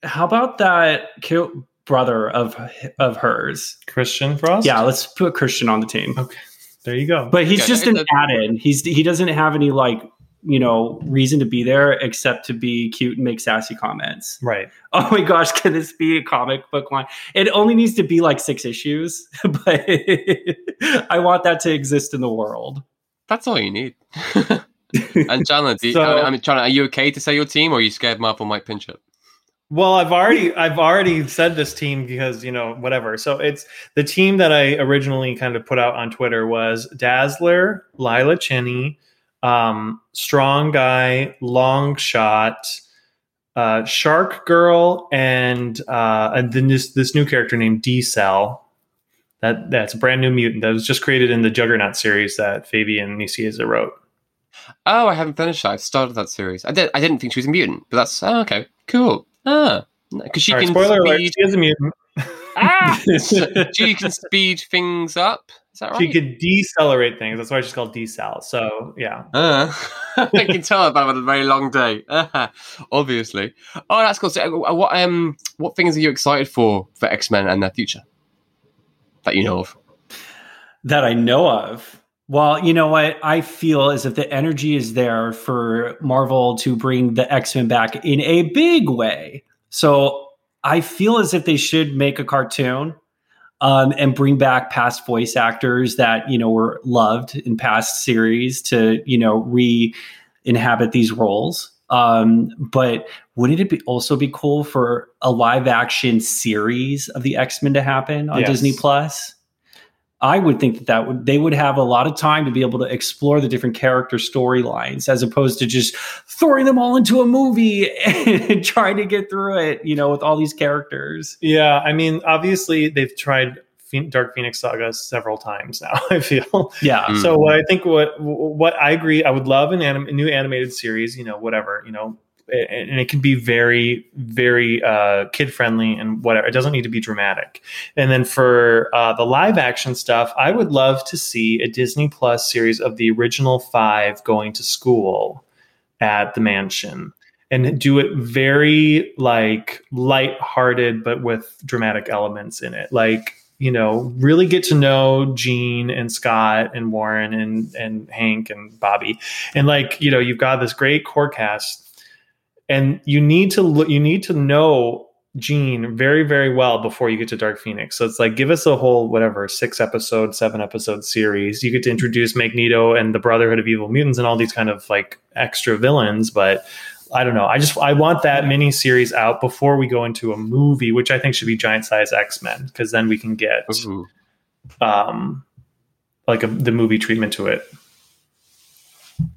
how about that cute brother of of hers, Christian Frost? Yeah, let's put Christian on the team. Okay, there you go. But he's just an add-in. He's he doesn't have any like you know reason to be there except to be cute and make sassy comments. Right. Oh my gosh can this be a comic book line? It only needs to be like six issues but i want that to exist in the world. That's all you need. And Chandler, do you, so, I mean, Chandler, are you okay to say your team or are you scared marvel might pinch it? Well, I've already I've already said this team because you know whatever. So it's the team that I originally kind of put out on Twitter was Dazzler, Lila Cheney, um, strong guy, Longshot, uh, shark girl, and uh, and then this this new character named D-Cel. That that's a brand new mutant that was just created in the Juggernaut series that Fabian Nicieza wrote. Oh, I haven't finished that. I've started that series. I did. I didn't think she was a mutant, but that's oh, okay. Cool. Ah, because she can. Spoiler speed... alert: she is a mutant. ah, she can speed things up. Is that right? She could decelerate things. That's why she's called D-Cel. So yeah. Uh, I can tell about a very long day. obviously. Oh, that's cool. So, uh, what um, what things are you excited for for X Men and their future that you know of? That I know of. Well, you know what? I feel as if the energy is there for Marvel to bring the X Men back in a big way. So I feel as if they should make a cartoon um, and bring back past voice actors that you know were loved in past series to you know re-inhabit these roles. Um, but wouldn't it be also be cool for a live action series of the X Men to happen on yes. Disney Plus? I would think that that would they would have a lot of time to be able to explore the different character storylines as opposed to just throwing them all into a movie and trying to get through it, you know, with all these characters. Yeah, I mean, obviously they've tried Dark Phoenix Saga several times now. I feel. Yeah. Mm. So what I think what what I agree, I would love an anim- new animated series. You know, whatever. You know, and it can be very very uh, kid friendly and whatever. It doesn't need to be dramatic. And then for uh, the live action stuff i would love to see a disney plus series of the original five going to school at the mansion and do it very like light-hearted but with dramatic elements in it. Like you know really get to know Jean and Scott and Warren and and Hank and Bobby. And like you know you've got this great core cast and you need to look you need to know Jean very very well before you get to Dark Phoenix. So it's like give us a whole whatever six episode, seven episode series. You get to introduce Magneto and the Brotherhood of Evil Mutants and all these kind of like extra villains, but I don't know. I just I want that mini series out before we go into a movie, which I think should be giant size X Men, because then we can get Ooh. um like a, the movie treatment to it.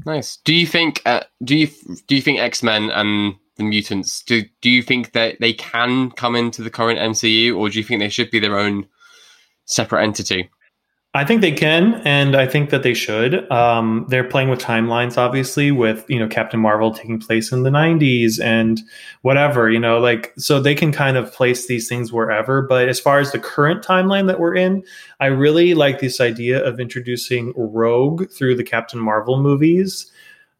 Nice. Do you think? Uh, do you do you think X Men and the mutants? Do do you think that they can come into the current MCU, or do you think they should be their own separate entity? I think they can, and I think that they should. Um, they're playing with timelines, obviously, with you know Captain Marvel taking place in the '90s and whatever, you know, like so they can kind of place these things wherever. But as far as the current timeline that we're in, I really like this idea of introducing Rogue through the Captain Marvel movies.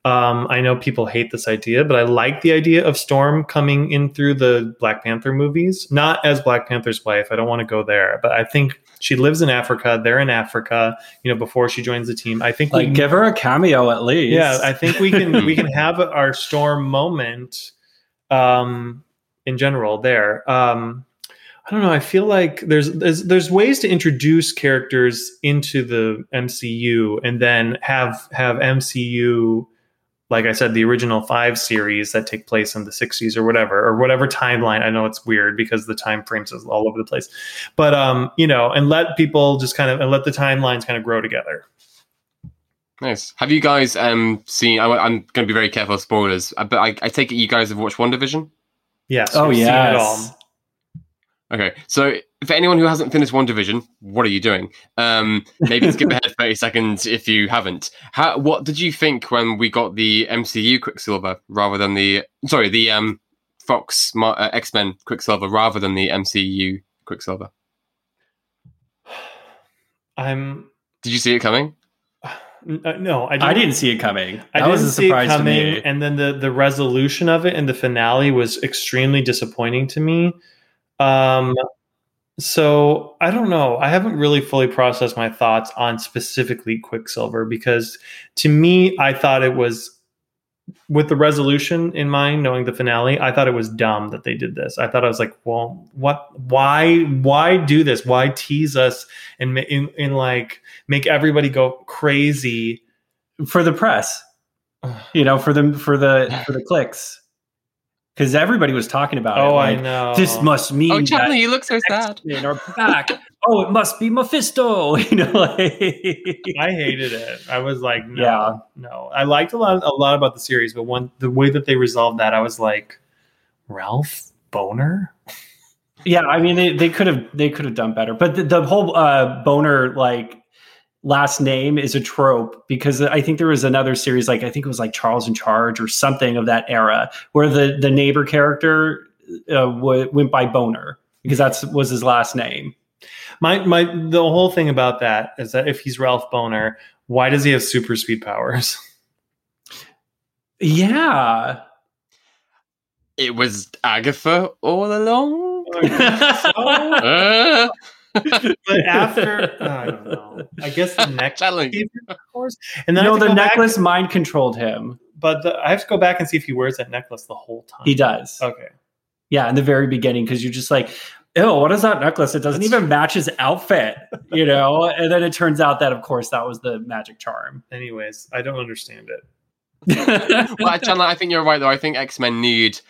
Um, I know people hate this idea, but I like the idea of Storm coming in through the Black Panther movies, not as Black Panther's wife. I don't want to go there, but I think she lives in Africa. They're in Africa, you know, before she joins the team. I think Like we, give her a cameo at least. yeah, I think we can we can have our Storm moment um, in general there. Um, I don't know. I feel like there's, there's there's ways to introduce characters into the MCU and then have have MCU like I said, the original five series that take place in the 60s or whatever, or whatever timeline. I know it's weird because the time frames is all over the place, but um, you know, and let people just kind of and let the timelines kind of grow together. Nice. Have you guys um seen? I, I'm going to be very careful of spoilers, uh, but I, I take it you guys have watched WandaVision. Yes. Oh we've seen it yes. all. Okay, so for anyone who hasn't finished WandaVision, what are you doing? Um, maybe skip ahead thirty seconds if you haven't. How? What did you think when we got the MCU Quicksilver rather than the sorry the um Fox uh, X Men Quicksilver rather than the MCU Quicksilver? I'm Did you see it coming? uh, no, I didn't, I didn't see it coming. I That was didn't a see it surprise to coming, me. and then the the resolution of it and the finale was extremely disappointing to me. Um, so I don't know. I haven't really fully processed my thoughts on specifically Quicksilver because to me, I thought it was with the resolution in mind, knowing the finale. I thought it was dumb that they did this. I thought I was like, well, what? Why? Why do this? Why tease us and in, in like make everybody go crazy? for the press, you know, for the for the for the clicks, because everybody was talking about Oh, it. I like, know. This must mean Oh, that Charlie, you look so sad. X-Men are back. oh, it must be Mephisto. You know, like I hated it. I was like, no, Yeah. no. I liked a lot, a lot about the series, but one the way that they resolved that, I was like, Ralph Bohner. yeah. I mean, they, they could have they could have done better, but the, the whole uh, boner like last name is a trope because I think there was another series like I think it was like Charles in Charge or something of that era where the the neighbor character uh, w- went by Boner because that's was his last name. My my the whole thing about that is that if he's Ralph Bohner, why does he have super speed powers? Yeah. It was Agatha all along. Oh, Uh, but after I don't know. I guess the necklace, Charlie. gave him and then no, the go back- necklace mind controlled him. but the, I have to go back and see if he wears that necklace the whole time. He does. Okay. Yeah, in the very beginning, because you're just like, oh, what is that necklace? It doesn't even match his outfit, you know? and then it turns out that, of course, that was the magic charm. Anyways, I don't understand it. well, Chandler, I think you're right though. I think X Men need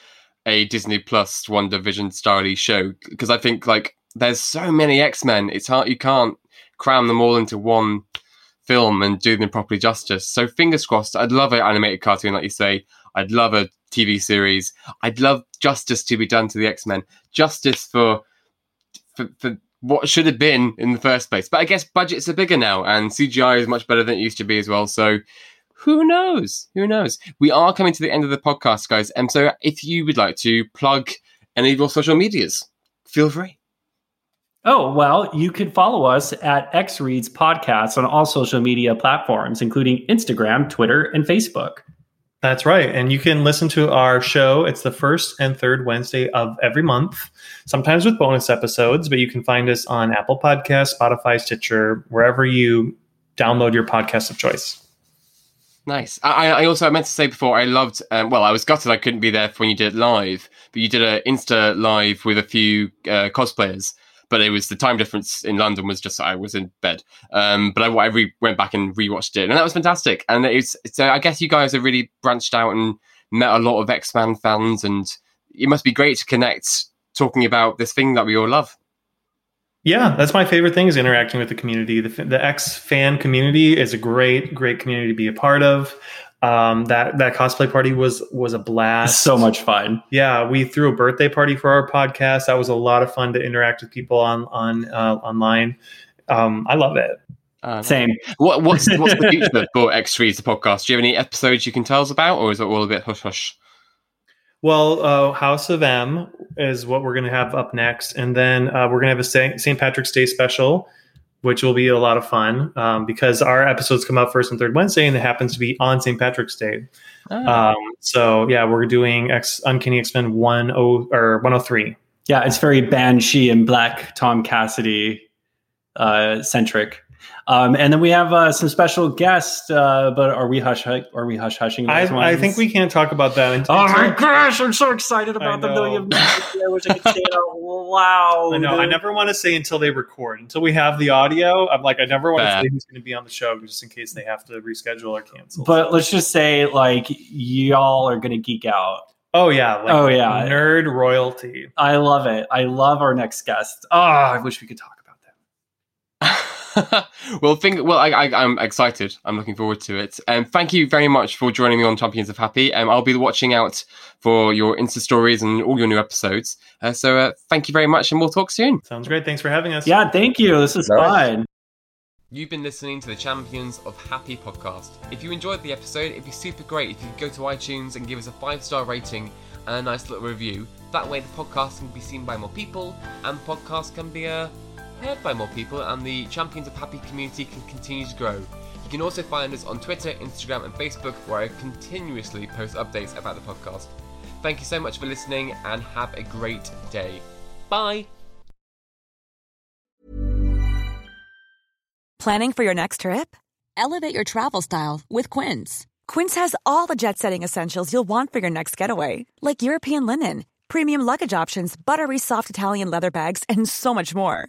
a Disney Plus WandaVision style show because I think like there's so many X Men. It's hard. You can't. cram them all into one film and do them properly justice. So fingers crossed. I'd love an animated cartoon, like you say. I'd love a TV series. I'd love justice to be done to the X Men. Justice for, for for what should have been in the first place. But I guess budgets are bigger now, and CGI is much better than it used to be as well. So who knows? Who knows? We are coming to the end of the podcast, guys. And so if you would like to plug any of your social medias, feel free. Oh, well, you can follow us at X Reads Podcasts on all social media platforms, including Instagram, Twitter, and Facebook. That's right. And you can listen to our show. It's the first and third Wednesday of every month, sometimes with bonus episodes, but you can find us on Apple Podcasts, Spotify, Stitcher, wherever you download your podcast of choice. Nice. I, I also I meant to say before I loved. Um, well, I was gutted I couldn't be there for when you did it live, but you did an Insta live with a few uh, cosplayers. But it was the time difference in London was just I was in bed. Um, but I, I re- went back and rewatched it, and that was fantastic. And it's so I guess you guys have really branched out and met a lot of X Men fans, and it must be great to connect talking about this thing that we all love. Yeah, that's my favorite thing is interacting with the community. The, the X fan community is a great, great community to be a part of. Um, that that cosplay party was was a blast. So much fun. Yeah, we threw a birthday party for our podcast. That was a lot of fun to interact with people on on uh, online. Um, I love it. Uh, Same. What, what's what's the future for X Reads the podcast? Do you have any episodes you can tell us about, or is it all a bit hush hush? Well, uh, House of M is what we're going to have up next, and then uh, we're going to have a St. Patrick's Day special, which will be a lot of fun um, because our episodes come out first and third Wednesday, and it happens to be on St. Patrick's Day. Oh. Um, so yeah, we're doing X Uncanny X Men one oh or one oh three. Yeah, it's very Banshee and Black Tom Cassidy uh, centric. Um, and then we have uh, some special guests, uh, but are we hush? Are we hush hushing? I, I, think we can't talk about that. Until, oh my gosh, I'm so excited about them. Though you I wish I could say it out loud. I know. I never want to say until they record. Until we have the audio, I'm like, I never want Bad. to say who's going to be on the show, just in case they have to reschedule or cancel. But let's just say, like, y'all are going to geek out. Oh yeah. Like oh yeah. Nerd royalty. I love it. I love our next guest. Oh, I wish we could talk about them. well, think. Well, I, I, am excited. I'm looking forward to it. And um, thank you very much for joining me on Champions of Happy. Um, I'll be watching out for your Insta stories and all your new episodes. Uh, so uh, thank you very much, and we'll talk soon. Sounds great. Thanks for having us. Yeah, thank you. This is fun. You've been listening to the Champions of Happy podcast. If you enjoyed the episode, it'd be super great if you could go to iTunes and give us a five star rating and a nice little review. That way, the podcast can be seen by more people, and the podcast can be a uh, heard by more people and the Champions of Happy community can continue to grow. You can also find us on Twitter, Instagram, and Facebook, where I continuously post updates about the podcast. Thank you so much for listening and have a great day. Bye! Planning for your next trip? Elevate your travel style with Quince. Quince has all the jet setting essentials you'll want for your next getaway, like European linen, premium luggage options, buttery soft Italian leather bags, and so much more